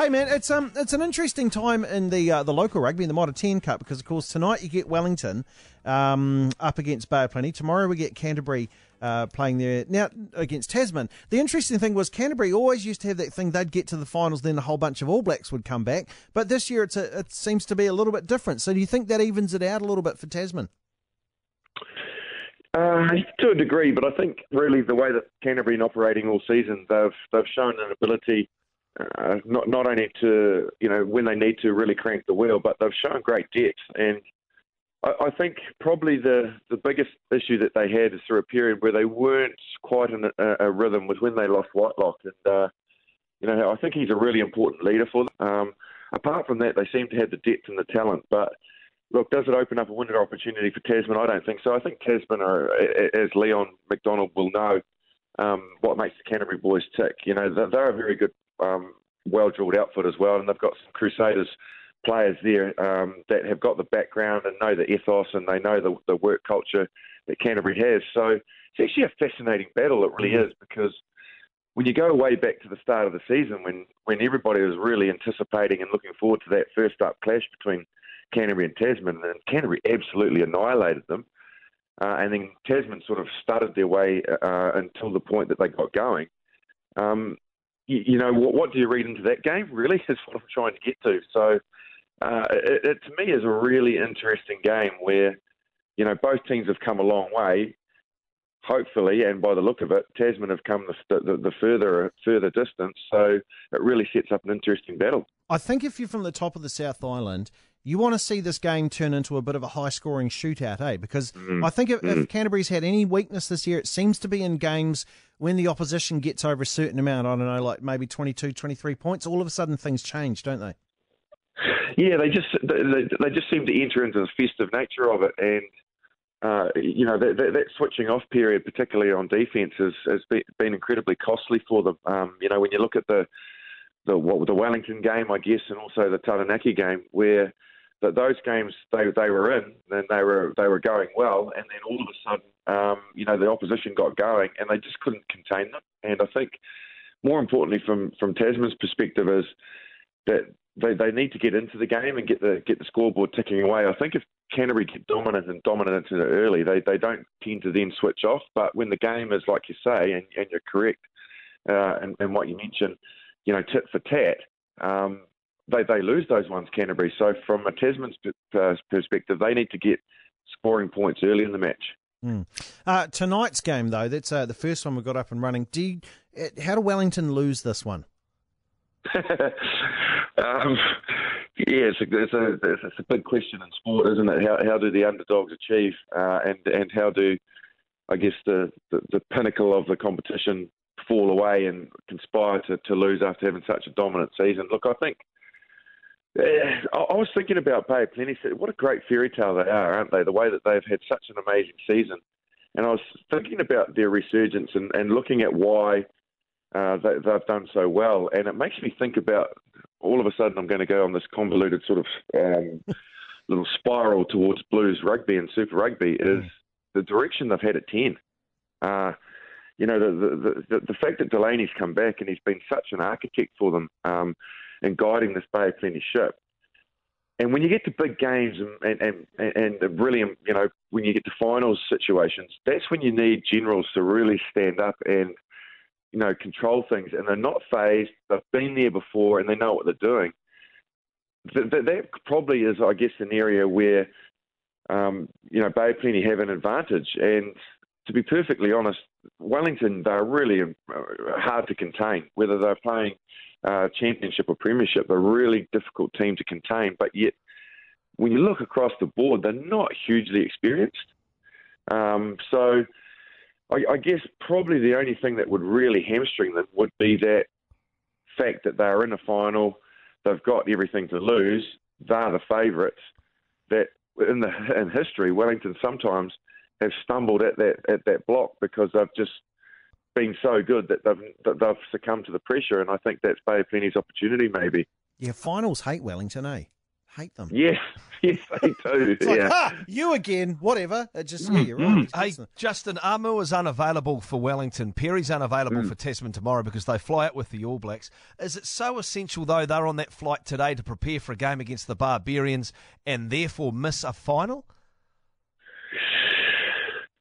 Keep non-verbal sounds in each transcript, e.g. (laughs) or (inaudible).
Hey man, it's um it's an interesting time in the uh, the local rugby in the Mitre 10 Cup because of course tonight you get Wellington um, up against Bay of Plenty. Tomorrow we get Canterbury uh, playing there now against Tasman. The interesting thing was Canterbury always used to have that thing they'd get to the finals, then a whole bunch of All Blacks would come back. But this year it's a, it seems to be a little bit different. So do you think that evens it out a little bit for Tasman? Uh, to a degree, but I think really the way that Canterbury been operating all season, they've they've shown an ability uh, not not only to you know when they need to really crank the wheel, but they've shown great depth. And I, I think probably the the biggest issue that they had is through a period where they weren't quite in a, a rhythm was when they lost Whitelock. And uh, you know I think he's a really important leader for them. Um, apart from that, they seem to have the depth and the talent, but. Look, does it open up a window opportunity for Tasman? I don't think so. I think Tasman, are, as Leon MacDonald will know, um, what makes the Canterbury boys tick. You know, they're, they're a very good um, well drilled outfit as well, and they've got some Crusaders players there um, that have got the background and know the ethos and they know the, the work culture that Canterbury has. So it's actually a fascinating battle. It really is because when you go way back to the start of the season, when when everybody was really anticipating and looking forward to that first up clash between Canterbury and Tasman, and Canterbury absolutely annihilated them. Uh, and then Tasman sort of started their way uh, until the point that they got going. Um, you, you know, what, what, do you read into that game? Really, (laughs) is what I'm trying to get to. So, uh, it, it, to me is a really interesting game where, you know, both teams have come a long way. Hopefully, and by the look of it, Tasman have come the, the, the further further distance. So it really sets up an interesting battle. I think if you're from the top of the South Island, you want to see this game turn into a bit of a high scoring shootout, eh? Because mm. I think if, mm. if, Canterbury's had any weakness this year, it seems to be in games when the opposition gets over a certain amount, I don't know, like maybe 22, 23 points, all of a sudden things change, don't they? Yeah, they just they, they just seem to enter into the festive nature of it, and uh, you know that, that, that, switching off period, particularly on defence, has, has been incredibly costly for them. Um, you know, when you look at the the what, the Wellington game, I guess, and also the Taranaki game, where that those games they they were in and they were they were going well, and then all of a sudden, um, you know, the opposition got going and they just couldn't contain them. And I think more importantly, from from Tasman's perspective, is that they, they need to get into the game and get the get the scoreboard ticking away. I think if Canterbury get dominant and dominant early, they, they don't tend to then switch off. But when the game is like you say, and, and you're correct, uh, and, and what you mentioned, you know, tit for tat, um, they, they lose those ones, Canterbury. So from a Tasman's perspective, they need to get scoring points early in the match. Mm. Uh, tonight's game, though, that's uh, the first one we got up and running. Do you, uh, how do Wellington lose this one? (laughs) um, yeah, it's a, it's, a, it's a big question in sport, isn't it? How, how do the underdogs achieve, uh, and and how do I guess the, the, the pinnacle of the competition fall away and conspire to, to lose after having such a dominant season? Look, I think yeah, I was thinking about of Plenty. What a great fairy tale they are, aren't they? The way that they've had such an amazing season. And I was thinking about their resurgence and, and looking at why uh, they, have done so well. And it makes me think about all of a sudden I'm going to go on this convoluted sort of um, (laughs) little spiral towards Blues rugby and Super Rugby is mm. the direction they've had at 10. Uh, you know, the, the, the, the fact that Delaney's come back and he's been such an architect for them. Um, and guiding Bay of Plenty ship. And when you get to big games and, and, and, and really, you know, when you get to finals situations, that's when you need generals to really stand up and, you know, control things. And they're not phased. They've been there before and they know what they're doing. That, that probably is, I guess, an area where, um, you know, Bay Plenty have an advantage. And to be perfectly honest, Wellington, they're really uh, hard to contain, whether they're playing – uh, championship or premiership. They're a really difficult team to contain, but yet when you look across the board, they're not hugely experienced. Um, so I, I, guess probably the only thing that would really hamstring them would be that fact that they're in a final, they've got everything to lose, they're the favourites. That in the in history, Wellington sometimes have stumbled at that at that block because they've just been so good that they've that they've succumbed to the pressure, and I think that's Bay of Plenty's opportunity, maybe. Yeah, finals hate Wellington, eh? hate them. Yes, (laughs) yes, they do. (laughs) It's like, yeah. ha, you again, whatever. It just, yeah, you're right. Hey, Justin, Aumua is unavailable for Wellington. Perry's unavailable for Tasman tomorrow because they fly out with the All Blacks. Is it so essential, though, they're on that flight today to prepare for a game against the Barbarians and therefore miss a final?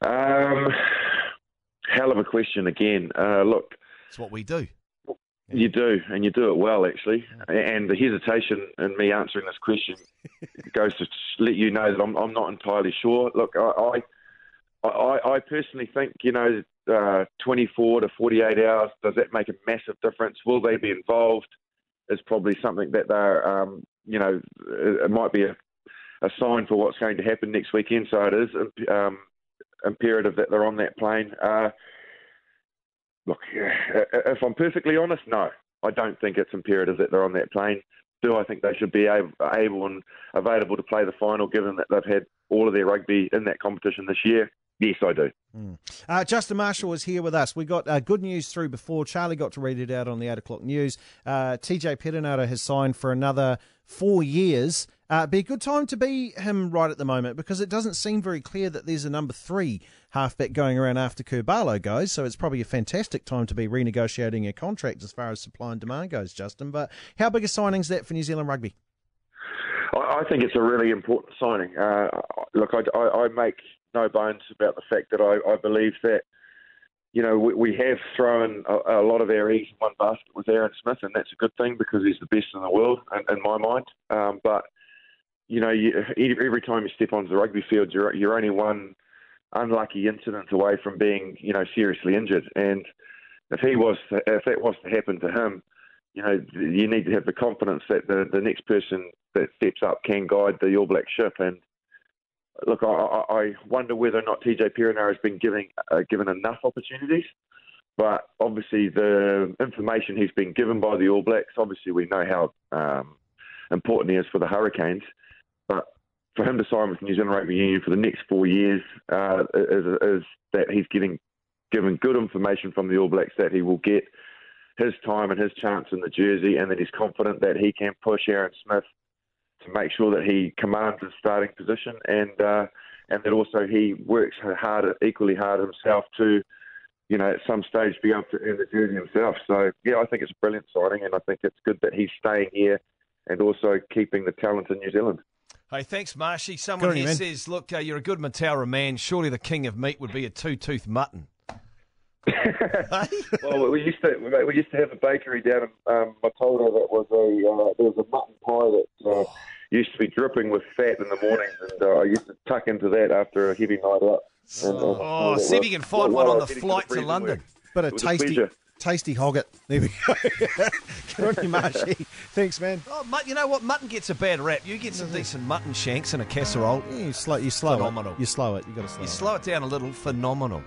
Um, hell of a question again. Uh, look, It's what we do. you do, and you do it well, actually. And the hesitation in me answering this question (laughs) goes to let you know that I'm, I'm not entirely sure. Look, I, I, I, I personally think, you know, uh, 24 to 48 hours, does that make a massive difference? Will they be involved? Is probably something that they're, um, you know, it might be a, a sign for what's going to happen next weekend. So it is um, imperative that they're on that plane. Uh, look, if I'm perfectly honest, no, I don't think it's imperative that they're on that plane. Do I think they should be able, able and available to play the final, given that they've had all of their rugby in that competition this year? Yes, I do. Uh, Justin Marshall is here with us. We got uh, good news through before. Charlie got to read it out on the 8 o'clock news. Uh, TJ Perenara has signed for another four years. Uh, be a good time to be him right at the moment because it doesn't seem very clear that there's a number three halfback going around after Kerr-Barlow goes. So it's probably a fantastic time to be renegotiating a contract as far as supply and demand goes, Justin. But how big a signing is that for New Zealand rugby? I, I think it's a really important signing. Uh, look, I, I, I make no bones about the fact that I, I believe that you know we, we have thrown a, a lot of our eggs in one basket with Aaron Smith, and that's a good thing because he's the best in the world in, in my mind. Um, but you know, you, every time you step onto the rugby field, you're you're only one unlucky incident away from being you know seriously injured, and if he was to, if that was to happen to him, you know, you need to have the confidence that the, the next person that steps up can guide the All Black ship. And look, I, I wonder whether or not TJ Perenara has been giving uh, given enough opportunities. But obviously, the information he's been given by the All Blacks, obviously, we know how um, important he is for the Hurricanes. But for him to sign with New Zealand Rugby Union for the next four years uh, is, is that he's getting given good information from the All Blacks that he will get his time and his chance in the jersey, and that he's confident that he can push Aaron Smith to make sure that he commands his starting position, and uh, and that also he works hard, equally hard himself to, you know, at some stage be able to earn the jersey himself. So yeah, I think it's a brilliant signing, and I think it's good that he's staying here and also keeping the talent in New Zealand. Hey, thanks, Marshy. Someone Good on you, here man. says, look, uh, you're a good Mataura man. Surely the king of meat would be a two-tooth mutton. (laughs) well, we used to we used to have a bakery down in um, Mataura that was a uh, there was a mutton pie that uh, used to be dripping with fat in the mornings, and uh, I used to tuck into that after a heavy night out. And, uh, Oh, that see if you can find one on the flight getting to London. But a It was a tasty, tasty hogget. There we go. (laughs) Good on you, Marshy. Thanks, man. Oh, mut- you know what? Mutton gets a bad rap. You get some decent mutton shanks and a casserole. Yeah, you slow, you slow Phenomenal. it. You slow it. You got to slow You it. slow it down a little, phenomenal.